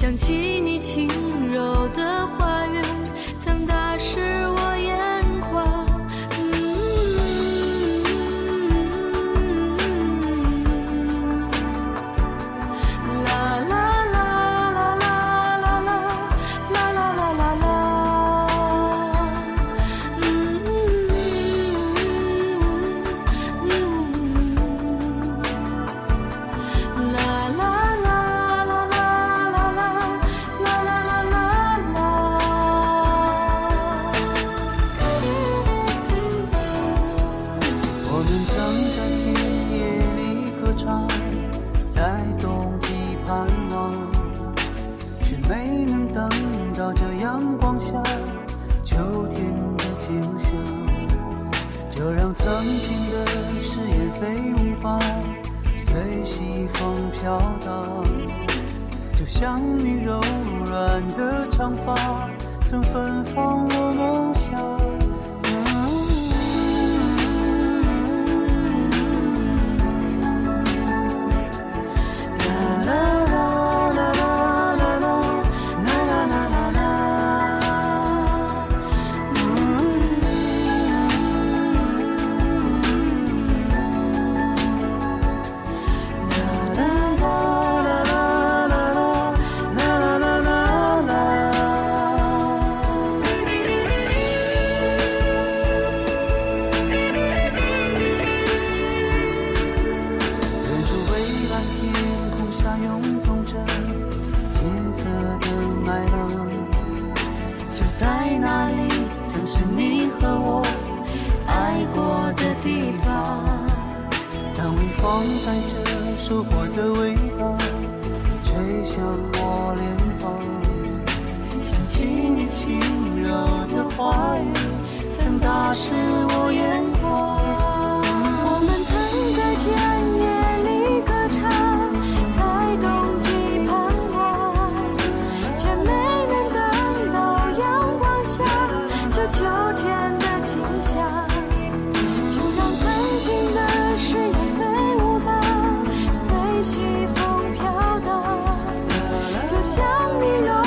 想起你轻想在田野里歌唱，在冬季盼望，却没能等到这阳光下秋天的景象。就让曾经的誓言飞舞吧，随西风飘荡。就像你柔软的长发，曾芬芳我着收获的味道吹向我脸庞，想起你轻柔的话语，曾打湿我眼眶。我们曾在田野里歌唱，在冬季盼望，却没能等到阳光下这秋天想你了。